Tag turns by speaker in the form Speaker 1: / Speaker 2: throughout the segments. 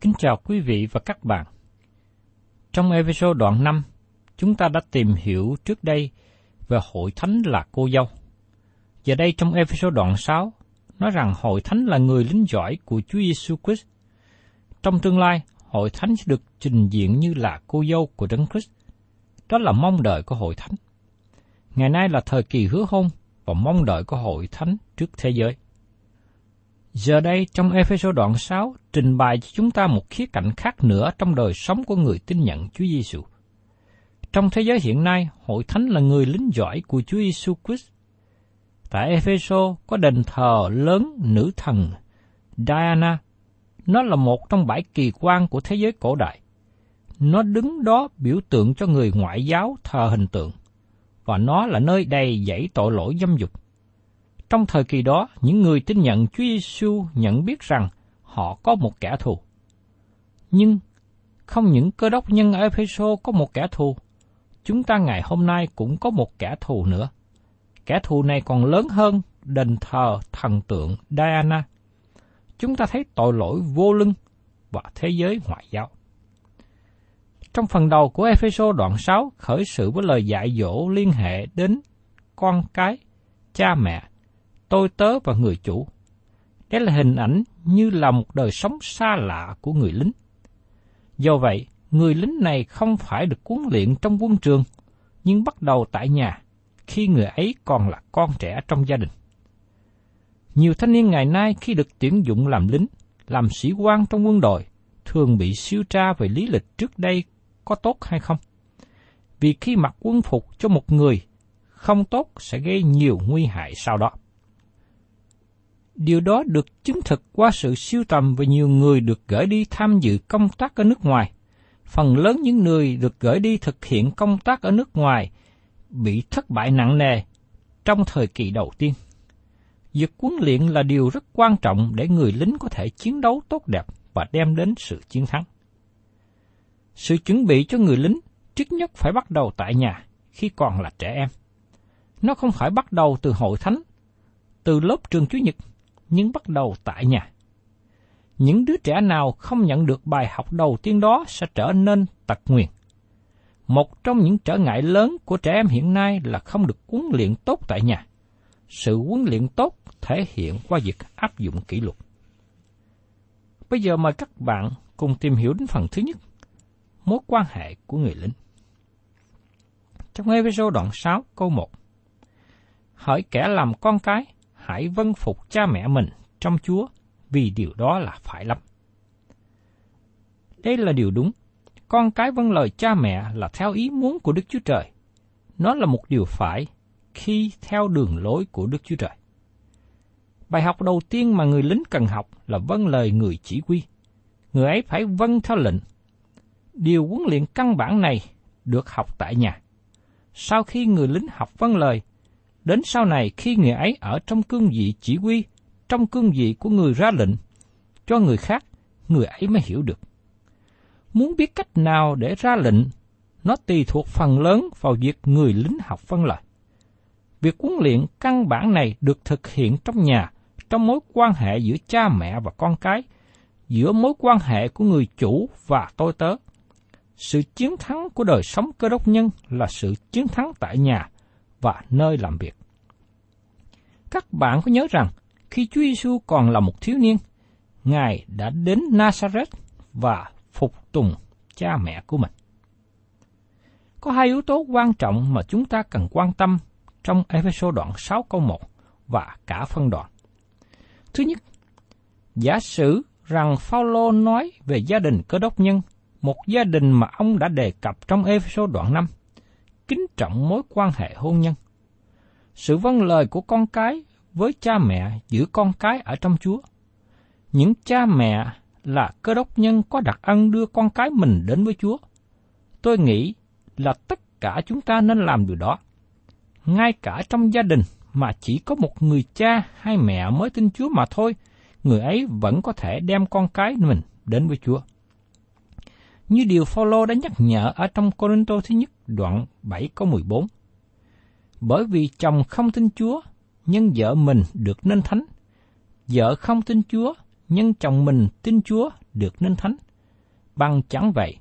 Speaker 1: Kính chào quý vị và các bạn. Trong episode đoạn 5, chúng ta đã tìm hiểu trước đây về hội thánh là cô dâu. Giờ đây trong episode đoạn 6, nói rằng hội thánh là người lính giỏi của Chúa Giêsu Christ. Trong tương lai, hội thánh sẽ được trình diện như là cô dâu của Đấng Christ. Đó là mong đợi của hội thánh. Ngày nay là thời kỳ hứa hôn và mong đợi của hội thánh trước thế giới. Giờ đây trong Ephesos đoạn 6 trình bày cho chúng ta một khía cạnh khác nữa trong đời sống của người tin nhận Chúa Giêsu. Trong thế giới hiện nay, hội thánh là người lính giỏi của Chúa Giêsu Christ. Tại Ephesos có đền thờ lớn nữ thần Diana. Nó là một trong bảy kỳ quan của thế giới cổ đại. Nó đứng đó biểu tượng cho người ngoại giáo thờ hình tượng, và nó là nơi đầy dẫy tội lỗi dâm dục. Trong thời kỳ đó, những người tin nhận Chúa Giêsu nhận biết rằng họ có một kẻ thù. Nhưng không những cơ đốc nhân ở Epheso có một kẻ thù, chúng ta ngày hôm nay cũng có một kẻ thù nữa. Kẻ thù này còn lớn hơn đền thờ thần tượng Diana. Chúng ta thấy tội lỗi vô lưng và thế giới ngoại giáo. Trong phần đầu của Epheso đoạn 6 khởi sự với lời dạy dỗ liên hệ đến con cái, cha mẹ, tôi tớ và người chủ. Đây là hình ảnh như là một đời sống xa lạ của người lính. Do vậy, người lính này không phải được huấn luyện trong quân trường, nhưng bắt đầu tại nhà, khi người ấy còn là con trẻ trong gia đình. Nhiều thanh niên ngày nay khi được tuyển dụng làm lính, làm sĩ quan trong quân đội, thường bị siêu tra về lý lịch trước đây có tốt hay không. Vì khi mặc quân phục cho một người không tốt sẽ gây nhiều nguy hại sau đó. Điều đó được chứng thực qua sự siêu tầm về nhiều người được gửi đi tham dự công tác ở nước ngoài. Phần lớn những người được gửi đi thực hiện công tác ở nước ngoài bị thất bại nặng nề trong thời kỳ đầu tiên. Việc huấn luyện là điều rất quan trọng để người lính có thể chiến đấu tốt đẹp và đem đến sự chiến thắng. Sự chuẩn bị cho người lính trước nhất phải bắt đầu tại nhà khi còn là trẻ em. Nó không phải bắt đầu từ hội thánh, từ lớp trường Chúa Nhật, nhưng bắt đầu tại nhà. Những đứa trẻ nào không nhận được bài học đầu tiên đó sẽ trở nên tật nguyền. Một trong những trở ngại lớn của trẻ em hiện nay là không được huấn luyện tốt tại nhà. Sự huấn luyện tốt thể hiện qua việc áp dụng kỷ luật. Bây giờ mời các bạn cùng tìm hiểu đến phần thứ nhất, mối quan hệ của người lính. Trong episode đoạn 6 câu 1 Hỡi kẻ làm con cái, hãy vâng phục cha mẹ mình trong Chúa, vì điều đó là phải lắm. Đây là điều đúng. Con cái vâng lời cha mẹ là theo ý muốn của Đức Chúa Trời. Nó là một điều phải khi theo đường lối của Đức Chúa Trời. Bài học đầu tiên mà người lính cần học là vâng lời người chỉ huy. Người ấy phải vâng theo lệnh. Điều huấn luyện căn bản này được học tại nhà. Sau khi người lính học vâng lời, đến sau này khi người ấy ở trong cương vị chỉ huy, trong cương vị của người ra lệnh, cho người khác, người ấy mới hiểu được. Muốn biết cách nào để ra lệnh, nó tùy thuộc phần lớn vào việc người lính học phân lời. Việc huấn luyện căn bản này được thực hiện trong nhà, trong mối quan hệ giữa cha mẹ và con cái, giữa mối quan hệ của người chủ và tôi tớ. Sự chiến thắng của đời sống cơ đốc nhân là sự chiến thắng tại nhà và nơi làm việc. Các bạn có nhớ rằng, khi Chúa Giêsu còn là một thiếu niên, Ngài đã đến Nazareth và phục tùng cha mẹ của mình. Có hai yếu tố quan trọng mà chúng ta cần quan tâm trong Ephesos đoạn 6 câu 1 và cả phân đoạn. Thứ nhất, giả sử rằng Phaolô nói về gia đình cơ đốc nhân, một gia đình mà ông đã đề cập trong Ephesos đoạn 5, kính trọng mối quan hệ hôn nhân. Sự vâng lời của con cái với cha mẹ giữ con cái ở trong Chúa. Những cha mẹ là cơ đốc nhân có đặc ân đưa con cái mình đến với Chúa. Tôi nghĩ là tất cả chúng ta nên làm điều đó. Ngay cả trong gia đình mà chỉ có một người cha hay mẹ mới tin Chúa mà thôi, người ấy vẫn có thể đem con cái mình đến với Chúa. Như điều Phaolô đã nhắc nhở ở trong Corinto thứ nhất đoạn 7 câu 14. Bởi vì chồng không tin Chúa, nhưng vợ mình được nên thánh. Vợ không tin Chúa, nhưng chồng mình tin Chúa được nên thánh. Bằng chẳng vậy,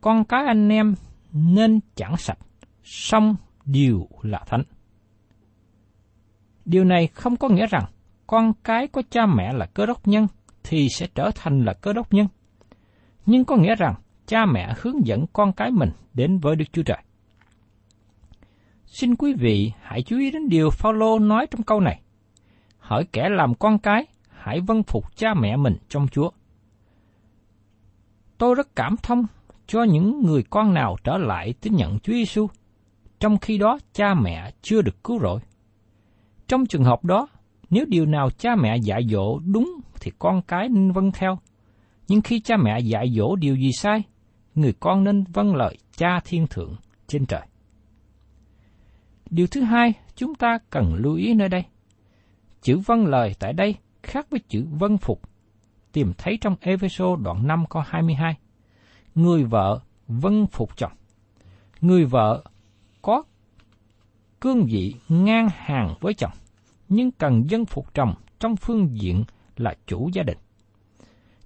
Speaker 1: con cái anh em nên chẳng sạch, song đều là thánh. Điều này không có nghĩa rằng con cái có cha mẹ là cơ đốc nhân thì sẽ trở thành là cơ đốc nhân. Nhưng có nghĩa rằng cha mẹ hướng dẫn con cái mình đến với Đức Chúa Trời. Xin quý vị hãy chú ý đến điều Phaolô nói trong câu này. Hỡi kẻ làm con cái, hãy vâng phục cha mẹ mình trong Chúa. Tôi rất cảm thông cho những người con nào trở lại tín nhận Chúa Giêsu, trong khi đó cha mẹ chưa được cứu rỗi. Trong trường hợp đó, nếu điều nào cha mẹ dạy dỗ đúng thì con cái nên vâng theo. Nhưng khi cha mẹ dạy dỗ điều gì sai, người con nên vâng lời cha thiên thượng trên trời. Điều thứ hai chúng ta cần lưu ý nơi đây. Chữ vâng lời tại đây khác với chữ vâng phục, tìm thấy trong Epheso đoạn 5 câu 22. Người vợ vâng phục chồng. Người vợ có cương vị ngang hàng với chồng, nhưng cần dân phục chồng trong phương diện là chủ gia đình.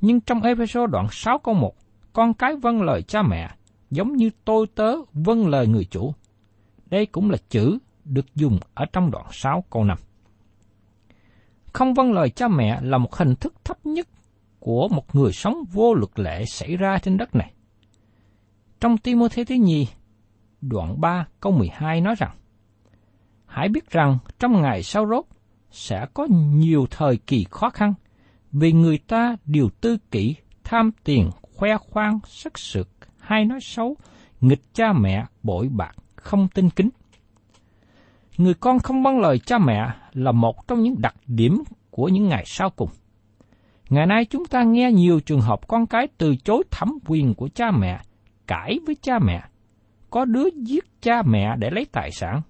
Speaker 1: Nhưng trong Ephesos đoạn 6 câu 1, con cái vâng lời cha mẹ, giống như tôi tớ vâng lời người chủ. Đây cũng là chữ được dùng ở trong đoạn 6 câu 5. Không vâng lời cha mẹ là một hình thức thấp nhất của một người sống vô luật lệ xảy ra trên đất này. Trong Timothée thứ nhì, đoạn 3 câu 12 nói rằng, Hãy biết rằng trong ngày sau rốt sẽ có nhiều thời kỳ khó khăn, vì người ta điều tư kỷ, tham tiền, khoe khoang, sắc sược, hay nói xấu, nghịch cha mẹ, bội bạc, không tin kính. Người con không vâng lời cha mẹ là một trong những đặc điểm của những ngày sau cùng. Ngày nay chúng ta nghe nhiều trường hợp con cái từ chối thẩm quyền của cha mẹ, cãi với cha mẹ. Có đứa giết cha mẹ để lấy tài sản.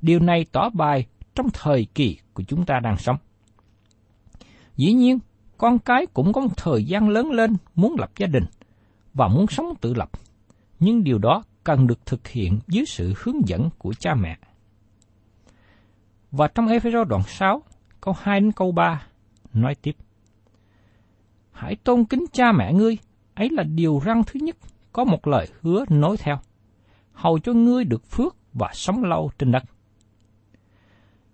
Speaker 1: Điều này tỏ bài trong thời kỳ của chúng ta đang sống. Dĩ nhiên, con cái cũng có một thời gian lớn lên muốn lập gia đình và muốn sống tự lập. Nhưng điều đó cần được thực hiện dưới sự hướng dẫn của cha mẹ. Và trong Ephesos đoạn 6, câu 2 đến câu 3, nói tiếp. Hãy tôn kính cha mẹ ngươi, ấy là điều răng thứ nhất, có một lời hứa nối theo, hầu cho ngươi được phước và sống lâu trên đất.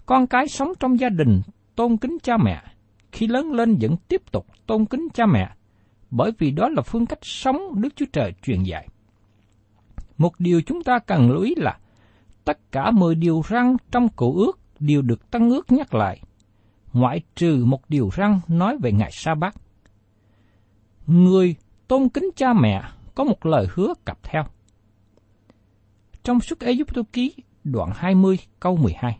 Speaker 1: Con cái sống trong gia đình tôn kính cha mẹ, khi lớn lên vẫn tiếp tục tôn kính cha mẹ, bởi vì đó là phương cách sống Đức Chúa Trời truyền dạy. một điều chúng ta cần lưu ý là tất cả mười điều răn trong cựu ước đều được tăng ước nhắc lại, ngoại trừ một điều răn nói về ngày sa bát. Người tôn kính cha mẹ có một lời hứa cặp theo. Trong suốt Ê ký đoạn 20 câu 12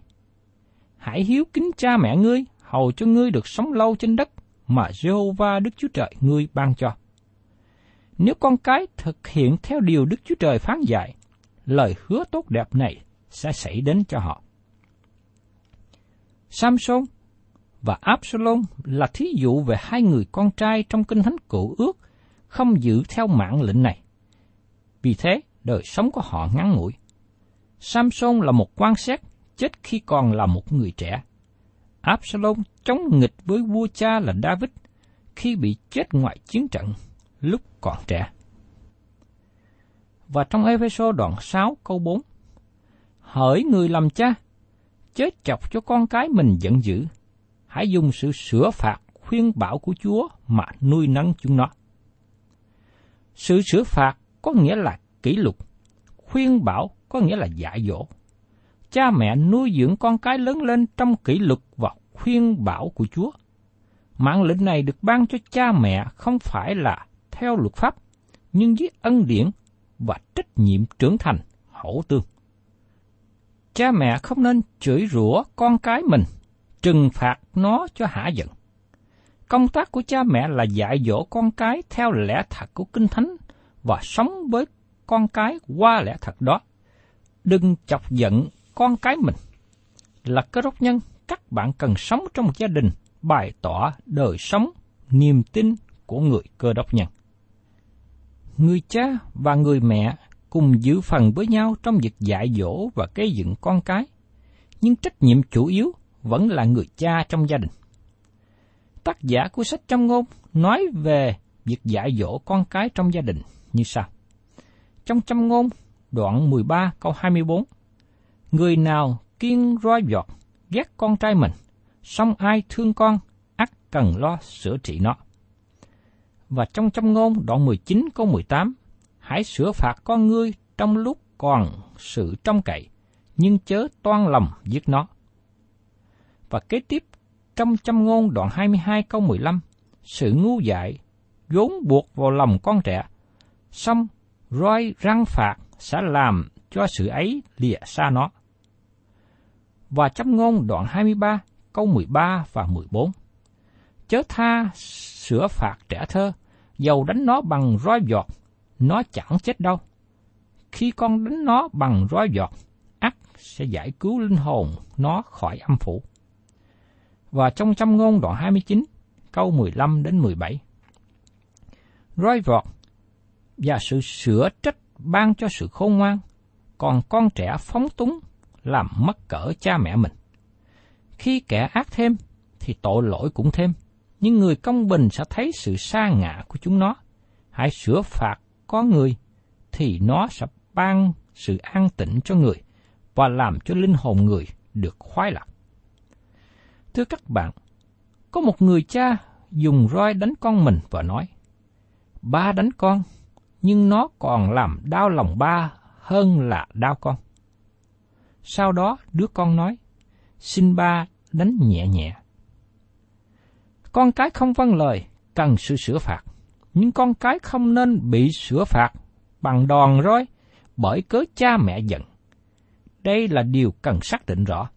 Speaker 1: Hãy hiếu kính cha mẹ ngươi, hầu cho ngươi được sống lâu trên đất mà Jehovah Đức Chúa Trời ngươi ban cho. Nếu con cái thực hiện theo điều Đức Chúa Trời phán dạy, lời hứa tốt đẹp này sẽ xảy đến cho họ. Samson và Absalom là thí dụ về hai người con trai trong kinh thánh cựu ước không giữ theo mạng lệnh này. Vì thế, đời sống của họ ngắn ngủi. Samson là một quan xét chết khi còn là một người trẻ. Absalom chống nghịch với vua cha là David khi bị chết ngoài chiến trận lúc còn trẻ. Và trong Ephesos đoạn 6 câu 4, Hỡi người làm cha, chết chọc cho con cái mình giận dữ, hãy dùng sự sửa phạt khuyên bảo của Chúa mà nuôi nấng chúng nó. Sự sửa phạt có nghĩa là kỷ luật, khuyên bảo có nghĩa là dạy dỗ. Cha mẹ nuôi dưỡng con cái lớn lên trong kỷ luật và khuyên bảo của Chúa. Mạng lệnh này được ban cho cha mẹ không phải là theo luật pháp, nhưng với ân điển và trách nhiệm trưởng thành hậu tương. Cha mẹ không nên chửi rủa con cái mình, trừng phạt nó cho hả giận. Công tác của cha mẹ là dạy dỗ con cái theo lẽ thật của Kinh Thánh và sống với con cái qua lẽ thật đó. Đừng chọc giận con cái mình. Là cơ đốc nhân, các bạn cần sống trong một gia đình bày tỏ đời sống, niềm tin của người cơ đốc nhân. Người cha và người mẹ cùng giữ phần với nhau trong việc dạy dỗ và gây dựng con cái, nhưng trách nhiệm chủ yếu vẫn là người cha trong gia đình. Tác giả của sách trong ngôn nói về việc dạy dỗ con cái trong gia đình như sau. Trong châm ngôn, đoạn 13 câu 24, Người nào kiên roi giọt, ghét con trai mình, song ai thương con, ắt cần lo sửa trị nó. Và trong châm ngôn đoạn 19 câu 18, hãy sửa phạt con ngươi trong lúc còn sự trong cậy, nhưng chớ toan lầm giết nó. Và kế tiếp, trong châm ngôn đoạn 22 câu 15, sự ngu dại vốn buộc vào lòng con trẻ, xong roi răng phạt sẽ làm cho sự ấy lìa xa nó. Và châm ngôn đoạn 23 câu 13 và 14. Chớ tha sửa phạt trẻ thơ, dầu đánh nó bằng roi giọt, nó chẳng chết đâu. Khi con đánh nó bằng roi giọt, ắt sẽ giải cứu linh hồn nó khỏi âm phủ. Và trong châm ngôn đoạn 29, câu 15 đến 17. Roi giọt và sự sửa trách ban cho sự khôn ngoan, còn con trẻ phóng túng làm mất cỡ cha mẹ mình. Khi kẻ ác thêm, thì tội lỗi cũng thêm, nhưng người công bình sẽ thấy sự sa ngã của chúng nó. Hãy sửa phạt có người, thì nó sẽ ban sự an tịnh cho người và làm cho linh hồn người được khoái lạc. Thưa các bạn, có một người cha dùng roi đánh con mình và nói, ba đánh con, nhưng nó còn làm đau lòng ba hơn là đau con. Sau đó đứa con nói, xin ba đánh nhẹ nhẹ. Con cái không vâng lời, cần sự sửa phạt. Nhưng con cái không nên bị sửa phạt bằng đòn roi bởi cớ cha mẹ giận. Đây là điều cần xác định rõ.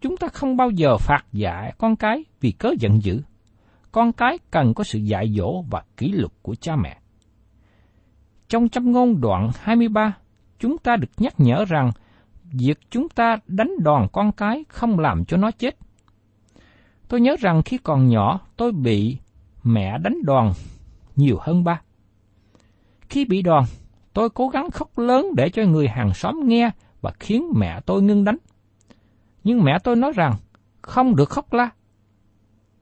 Speaker 1: Chúng ta không bao giờ phạt dạy con cái vì cớ giận dữ. Con cái cần có sự dạy dỗ và kỷ luật của cha mẹ. Trong châm ngôn đoạn 23, chúng ta được nhắc nhở rằng việc chúng ta đánh đòn con cái không làm cho nó chết. Tôi nhớ rằng khi còn nhỏ tôi bị mẹ đánh đòn nhiều hơn ba. Khi bị đòn, tôi cố gắng khóc lớn để cho người hàng xóm nghe và khiến mẹ tôi ngưng đánh. Nhưng mẹ tôi nói rằng không được khóc la.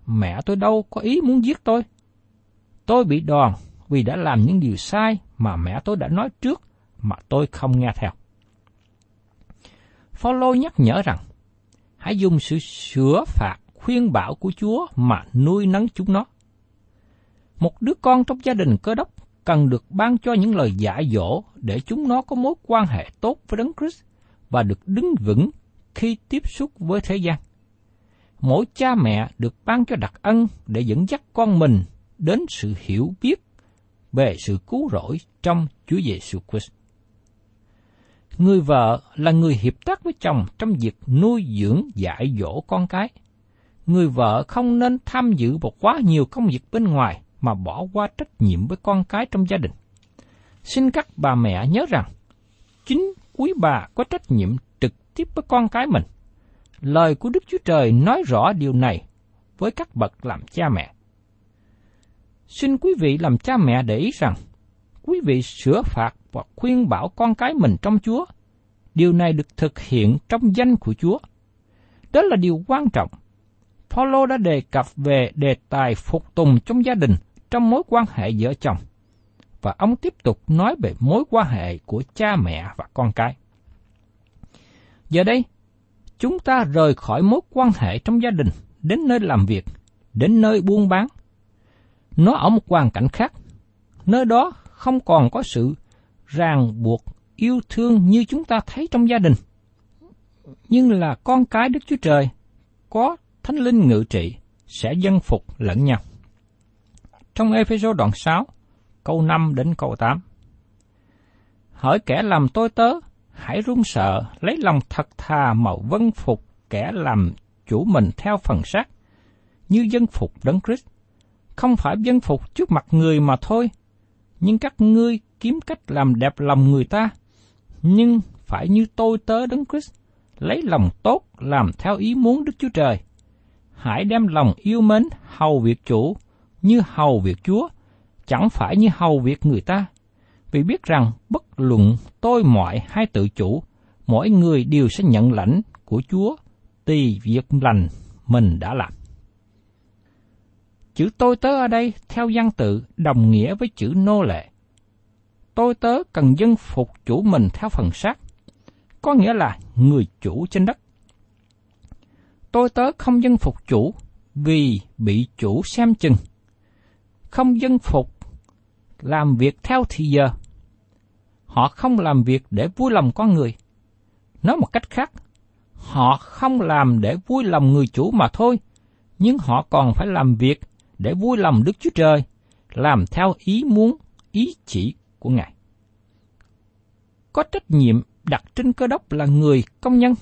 Speaker 1: Mẹ tôi đâu có ý muốn giết tôi. Tôi bị đòn vì đã làm những điều sai mà mẹ tôi đã nói trước mà tôi không nghe theo. Phaolô nhắc nhở rằng, hãy dùng sự sửa phạt khuyên bảo của Chúa mà nuôi nấng chúng nó. Một đứa con trong gia đình cơ đốc cần được ban cho những lời dạy dỗ để chúng nó có mối quan hệ tốt với Đấng Christ và được đứng vững khi tiếp xúc với thế gian. Mỗi cha mẹ được ban cho đặc ân để dẫn dắt con mình đến sự hiểu biết về sự cứu rỗi trong Chúa Giêsu Christ. Người vợ là người hiệp tác với chồng trong việc nuôi dưỡng dạy dỗ con cái. Người vợ không nên tham dự vào quá nhiều công việc bên ngoài mà bỏ qua trách nhiệm với con cái trong gia đình. Xin các bà mẹ nhớ rằng, chính quý bà có trách nhiệm trực tiếp với con cái mình. Lời của Đức Chúa Trời nói rõ điều này với các bậc làm cha mẹ. Xin quý vị làm cha mẹ để ý rằng, quý vị sửa phạt và khuyên bảo con cái mình trong Chúa. Điều này được thực hiện trong danh của Chúa. Đó là điều quan trọng. Paulo đã đề cập về đề tài phục tùng trong gia đình trong mối quan hệ vợ chồng. Và ông tiếp tục nói về mối quan hệ của cha mẹ và con cái. Giờ đây, chúng ta rời khỏi mối quan hệ trong gia đình đến nơi làm việc, đến nơi buôn bán. Nó ở một hoàn cảnh khác. Nơi đó không còn có sự ràng buộc yêu thương như chúng ta thấy trong gia đình. Nhưng là con cái Đức Chúa Trời, có Thánh Linh ngự trị, sẽ dân phục lẫn nhau. Trong Ephesos đoạn 6, câu 5 đến câu 8. Hỏi kẻ làm tôi tớ, hãy run sợ, lấy lòng thật thà mà vân phục kẻ làm chủ mình theo phần xác, như dân phục đấng Christ. Không phải dân phục trước mặt người mà thôi, nhưng các ngươi kiếm cách làm đẹp lòng người ta, nhưng phải như tôi tớ đấng Christ, lấy lòng tốt làm theo ý muốn Đức Chúa Trời. Hãy đem lòng yêu mến hầu việc chủ như hầu việc Chúa, chẳng phải như hầu việc người ta. Vì biết rằng bất luận tôi mọi hay tự chủ, mỗi người đều sẽ nhận lãnh của Chúa tùy việc lành mình đã làm. Chữ tôi tớ ở đây theo văn tự đồng nghĩa với chữ nô lệ. Tôi tớ cần dân phục chủ mình theo phần xác, có nghĩa là người chủ trên đất. Tôi tớ không dân phục chủ vì bị chủ xem chừng, không dân phục làm việc theo thì giờ. Họ không làm việc để vui lòng con người. Nói một cách khác, họ không làm để vui lòng người chủ mà thôi, nhưng họ còn phải làm việc để vui lòng Đức Chúa Trời, làm theo ý muốn, ý chỉ của Ngài. Có trách nhiệm đặt trên cơ đốc là người công nhân,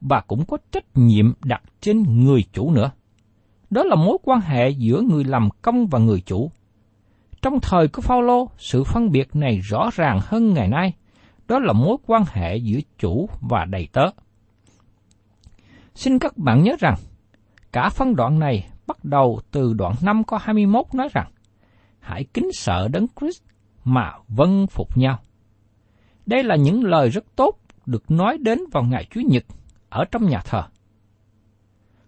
Speaker 1: và cũng có trách nhiệm đặt trên người chủ nữa. Đó là mối quan hệ giữa người làm công và người chủ. Trong thời của Phaolô, sự phân biệt này rõ ràng hơn ngày nay. Đó là mối quan hệ giữa chủ và đầy tớ. Xin các bạn nhớ rằng, cả phân đoạn này bắt đầu từ đoạn 5 có 21 nói rằng, hãy kính sợ đấng Christ mà vân phục nhau. Đây là những lời rất tốt được nói đến vào ngày Chủ nhật ở trong nhà thờ.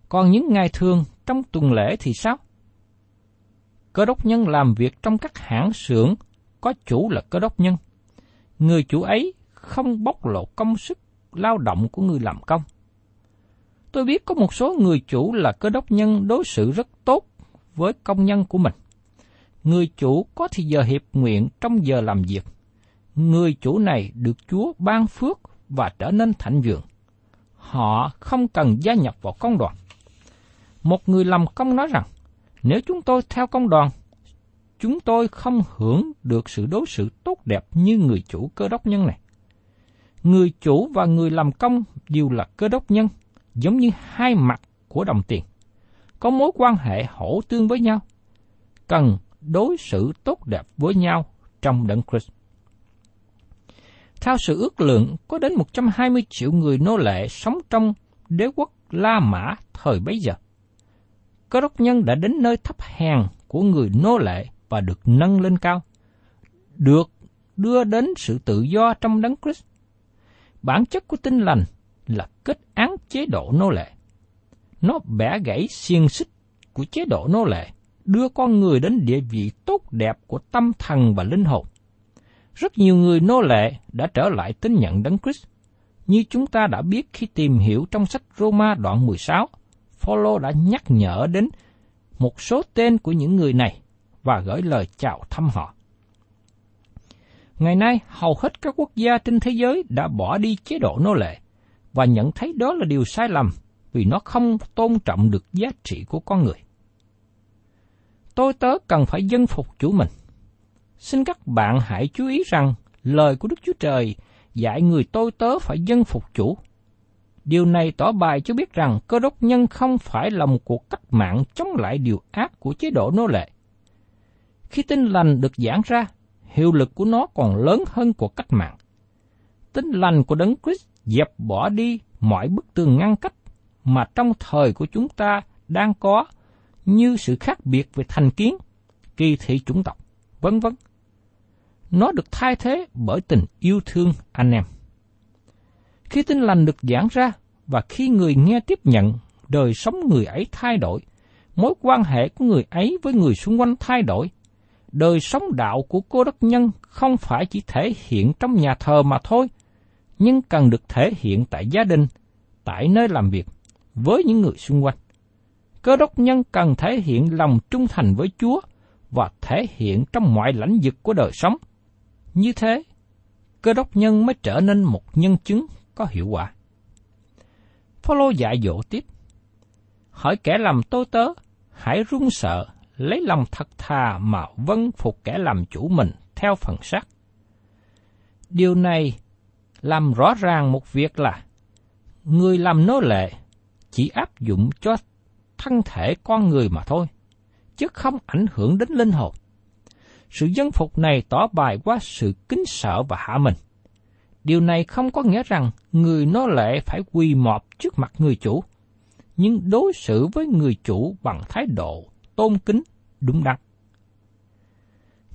Speaker 1: Còn những ngày thường trong tuần lễ thì sao? Cơ đốc nhân làm việc trong các hãng xưởng có chủ là cơ đốc nhân. Người chủ ấy không bóc lộ công sức lao động của người làm công. Tôi biết có một số người chủ là cơ đốc nhân đối xử rất tốt với công nhân của mình. Người chủ có thì giờ hiệp nguyện trong giờ làm việc. Người chủ này được Chúa ban phước và trở nên thạnh vượng. Họ không cần gia nhập vào công đoàn. Một người làm công nói rằng, nếu chúng tôi theo công đoàn, chúng tôi không hưởng được sự đối xử tốt đẹp như người chủ cơ đốc nhân này. Người chủ và người làm công đều là cơ đốc nhân, giống như hai mặt của đồng tiền. Có mối quan hệ hỗ tương với nhau, cần đối xử tốt đẹp với nhau trong đấng Christ. Theo sự ước lượng, có đến 120 triệu người nô lệ sống trong đế quốc La Mã thời bấy giờ. Cơ đốc nhân đã đến nơi thấp hèn của người nô lệ và được nâng lên cao, được đưa đến sự tự do trong đấng Christ. Bản chất của tinh lành là kết án chế độ nô lệ. Nó bẻ gãy xiên xích của chế độ nô lệ, đưa con người đến địa vị tốt đẹp của tâm thần và linh hồn. Rất nhiều người nô lệ đã trở lại tín nhận đấng Christ. Như chúng ta đã biết khi tìm hiểu trong sách Roma đoạn 16, Phaolô đã nhắc nhở đến một số tên của những người này và gửi lời chào thăm họ. Ngày nay, hầu hết các quốc gia trên thế giới đã bỏ đi chế độ nô lệ và nhận thấy đó là điều sai lầm vì nó không tôn trọng được giá trị của con người. Tôi tớ cần phải dân phục chủ mình. Xin các bạn hãy chú ý rằng lời của Đức Chúa Trời dạy người tôi tớ phải dân phục chủ. Điều này tỏ bài cho biết rằng cơ đốc nhân không phải là một cuộc cách mạng chống lại điều ác của chế độ nô lệ. Khi tin lành được giảng ra, hiệu lực của nó còn lớn hơn cuộc cách mạng. Tin lành của Đấng Christ dẹp bỏ đi mọi bức tường ngăn cách mà trong thời của chúng ta đang có như sự khác biệt về thành kiến, kỳ thị chủng tộc, vân vân. Nó được thay thế bởi tình yêu thương anh em. Khi tin lành được giảng ra và khi người nghe tiếp nhận, đời sống người ấy thay đổi, mối quan hệ của người ấy với người xung quanh thay đổi, đời sống đạo của cô đốc nhân không phải chỉ thể hiện trong nhà thờ mà thôi, nhưng cần được thể hiện tại gia đình, tại nơi làm việc, với những người xung quanh. Cơ đốc nhân cần thể hiện lòng trung thành với Chúa và thể hiện trong mọi lãnh vực của đời sống. Như thế, cơ đốc nhân mới trở nên một nhân chứng có hiệu quả. Phaolô dạy dỗ tiếp. Hỏi kẻ làm tôi tớ, hãy run sợ, lấy lòng thật thà mà vâng phục kẻ làm chủ mình theo phần sắc. Điều này làm rõ ràng một việc là người làm nô lệ chỉ áp dụng cho thân thể con người mà thôi, chứ không ảnh hưởng đến linh hồn. Sự dân phục này tỏ bài qua sự kính sợ và hạ mình. Điều này không có nghĩa rằng người nô lệ phải quỳ mọp trước mặt người chủ, nhưng đối xử với người chủ bằng thái độ tôn kính, đúng đắn.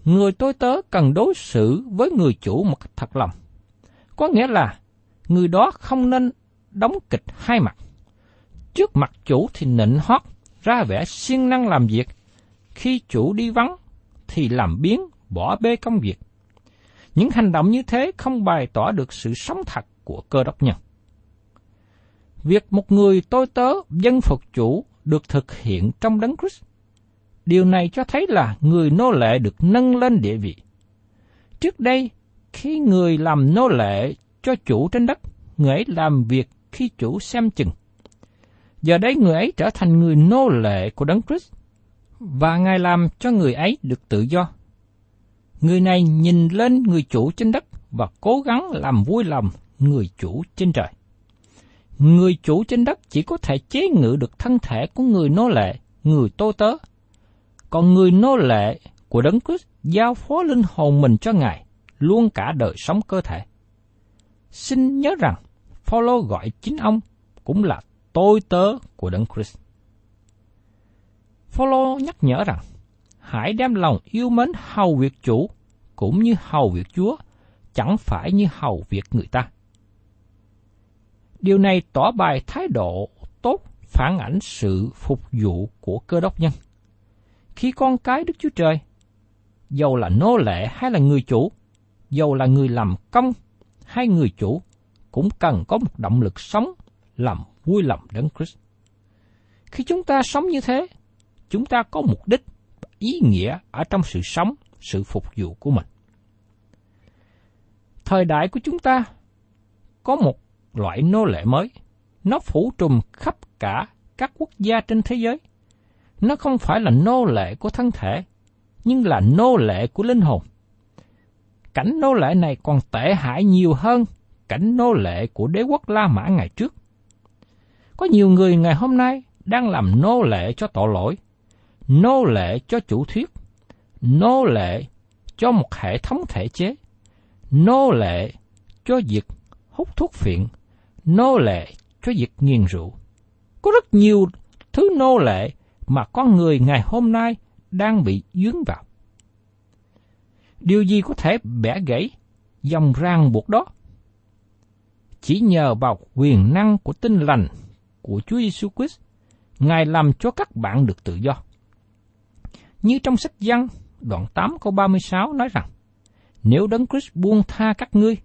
Speaker 1: Người tôi tớ cần đối xử với người chủ một cách thật lòng. Có nghĩa là người đó không nên đóng kịch hai mặt. Trước mặt chủ thì nịnh hót, ra vẻ siêng năng làm việc. Khi chủ đi vắng thì làm biến, bỏ bê công việc. Những hành động như thế không bày tỏ được sự sống thật của cơ đốc nhân. Việc một người tôi tớ dân phục chủ được thực hiện trong đấng Christ. Điều này cho thấy là người nô lệ được nâng lên địa vị. Trước đây, khi người làm nô lệ cho chủ trên đất, người ấy làm việc khi chủ xem chừng. Giờ đây người ấy trở thành người nô lệ của Đấng Christ và Ngài làm cho người ấy được tự do. Người này nhìn lên người chủ trên đất và cố gắng làm vui lòng người chủ trên trời. Người chủ trên đất chỉ có thể chế ngự được thân thể của người nô lệ, người tô tớ. Còn người nô lệ của Đấng Christ giao phó linh hồn mình cho Ngài, luôn cả đời sống cơ thể. Xin nhớ rằng, Phaolô gọi chính ông cũng là tôi tớ của Đấng Christ. Phaolô nhắc nhở rằng, hãy đem lòng yêu mến hầu việc chủ cũng như hầu việc Chúa, chẳng phải như hầu việc người ta. Điều này tỏ bài thái độ tốt phản ảnh sự phục vụ của cơ đốc nhân. Khi con cái Đức Chúa Trời, dầu là nô lệ hay là người chủ, dầu là người làm công hay người chủ, cũng cần có một động lực sống làm vui lòng đấng Christ. Khi chúng ta sống như thế, chúng ta có mục đích, ý nghĩa ở trong sự sống, sự phục vụ của mình. Thời đại của chúng ta có một loại nô lệ mới, nó phủ trùm khắp cả các quốc gia trên thế giới. Nó không phải là nô lệ của thân thể, nhưng là nô lệ của linh hồn. Cảnh nô lệ này còn tệ hại nhiều hơn cảnh nô lệ của đế quốc La Mã ngày trước. Có nhiều người ngày hôm nay đang làm nô lệ cho tội lỗi, nô lệ cho chủ thuyết, nô lệ cho một hệ thống thể chế, nô lệ cho việc hút thuốc phiện, nô lệ cho việc nghiền rượu. Có rất nhiều thứ nô lệ mà con người ngày hôm nay đang bị dướng vào. Điều gì có thể bẻ gãy dòng ràng buộc đó? Chỉ nhờ vào quyền năng của tinh lành của Chúa Giêsu Christ, Ngài làm cho các bạn được tự do. Như trong sách Giăng đoạn 8 câu 36 nói rằng, nếu Đấng Christ buông tha các ngươi,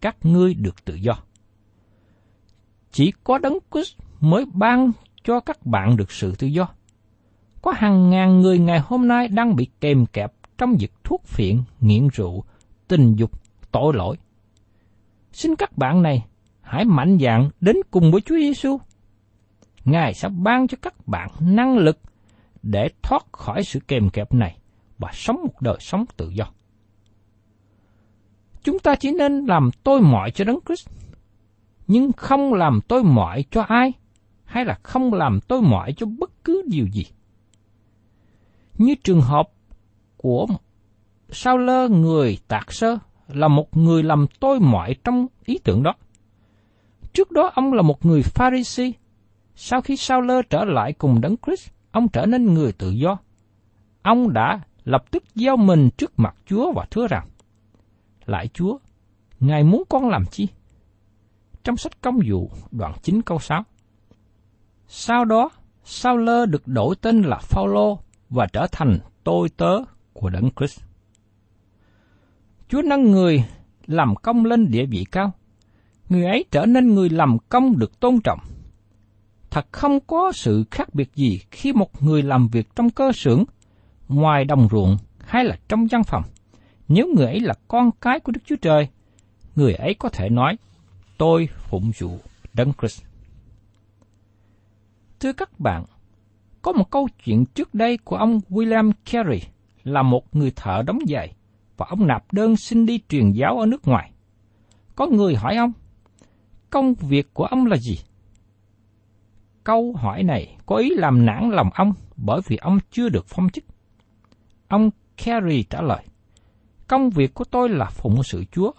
Speaker 1: các ngươi được tự do. Chỉ có Đấng Christ mới ban cho các bạn được sự tự do. Có hàng ngàn người ngày hôm nay đang bị kèm kẹp trong việc thuốc phiện, nghiện rượu, tình dục tội lỗi. Xin các bạn này hãy mạnh dạn đến cùng với Chúa Giêsu. Ngài sẽ ban cho các bạn năng lực để thoát khỏi sự kèm kẹp này và sống một đời sống tự do. Chúng ta chỉ nên làm tôi mọi cho Đấng Christ, nhưng không làm tôi mọi cho ai, hay là không làm tôi mọi cho bất cứ điều gì. Như trường hợp của Sao lơ người tạc sơ là một người làm tôi mọi trong ý tưởng đó. Trước đó ông là một người Pharisee. Sau khi Sao lơ trở lại cùng Đấng Christ, ông trở nên người tự do. Ông đã lập tức giao mình trước mặt Chúa và thưa rằng, Lại Chúa, Ngài muốn con làm chi? Trong sách công vụ đoạn 9 câu 6. Sau đó, Sao lơ được đổi tên là Phaolô và trở thành tôi tớ của Đấng Christ. Chúa nâng người làm công lên địa vị cao. Người ấy trở nên người làm công được tôn trọng. Thật không có sự khác biệt gì khi một người làm việc trong cơ xưởng, ngoài đồng ruộng hay là trong văn phòng. Nếu người ấy là con cái của Đức Chúa Trời, người ấy có thể nói, tôi phụng vụ Đấng Christ. Thưa các bạn, có một câu chuyện trước đây của ông William Carey là một người thợ đóng giày và ông nạp đơn xin đi truyền giáo ở nước ngoài. Có người hỏi ông, công việc của ông là gì? Câu hỏi này có ý làm nản lòng ông bởi vì ông chưa được phong chức. Ông Carey trả lời, công việc của tôi là phụng sự Chúa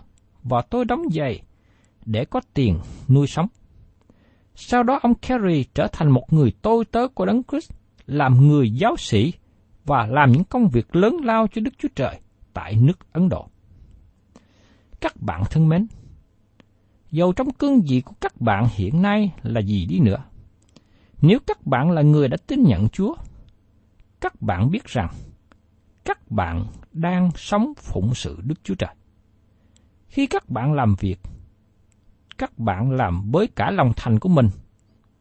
Speaker 1: và tôi đóng giày để có tiền nuôi sống. Sau đó ông Carey trở thành một người tôi tớ của Đấng Christ, làm người giáo sĩ và làm những công việc lớn lao cho Đức Chúa Trời tại nước Ấn Độ. Các bạn thân mến, dầu trong cương vị của các bạn hiện nay là gì đi nữa, nếu các bạn là người đã tin nhận Chúa, các bạn biết rằng các bạn đang sống phụng sự Đức Chúa Trời. Khi các bạn làm việc, các bạn làm với cả lòng thành của mình,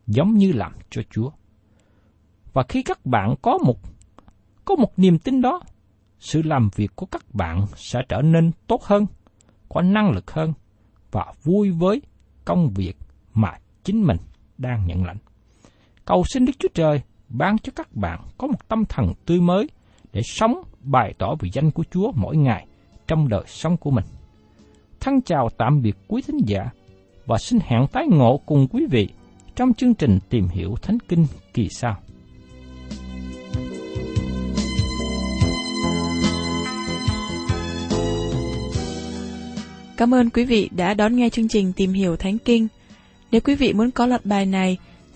Speaker 1: giống như làm cho Chúa. Và khi các bạn có một có một niềm tin đó, sự làm việc của các bạn sẽ trở nên tốt hơn, có năng lực hơn và vui với công việc mà chính mình đang nhận lãnh. Cầu xin Đức Chúa Trời ban cho các bạn có một tâm thần tươi mới để sống bày tỏ vị danh của Chúa mỗi ngày trong đời sống của mình. Thân chào tạm biệt quý thính giả và xin hẹn tái ngộ cùng quý vị trong chương trình tìm hiểu Thánh Kinh kỳ sau.
Speaker 2: Cảm ơn quý vị đã đón nghe chương trình Tìm hiểu Thánh Kinh. Nếu quý vị muốn có loạt bài này,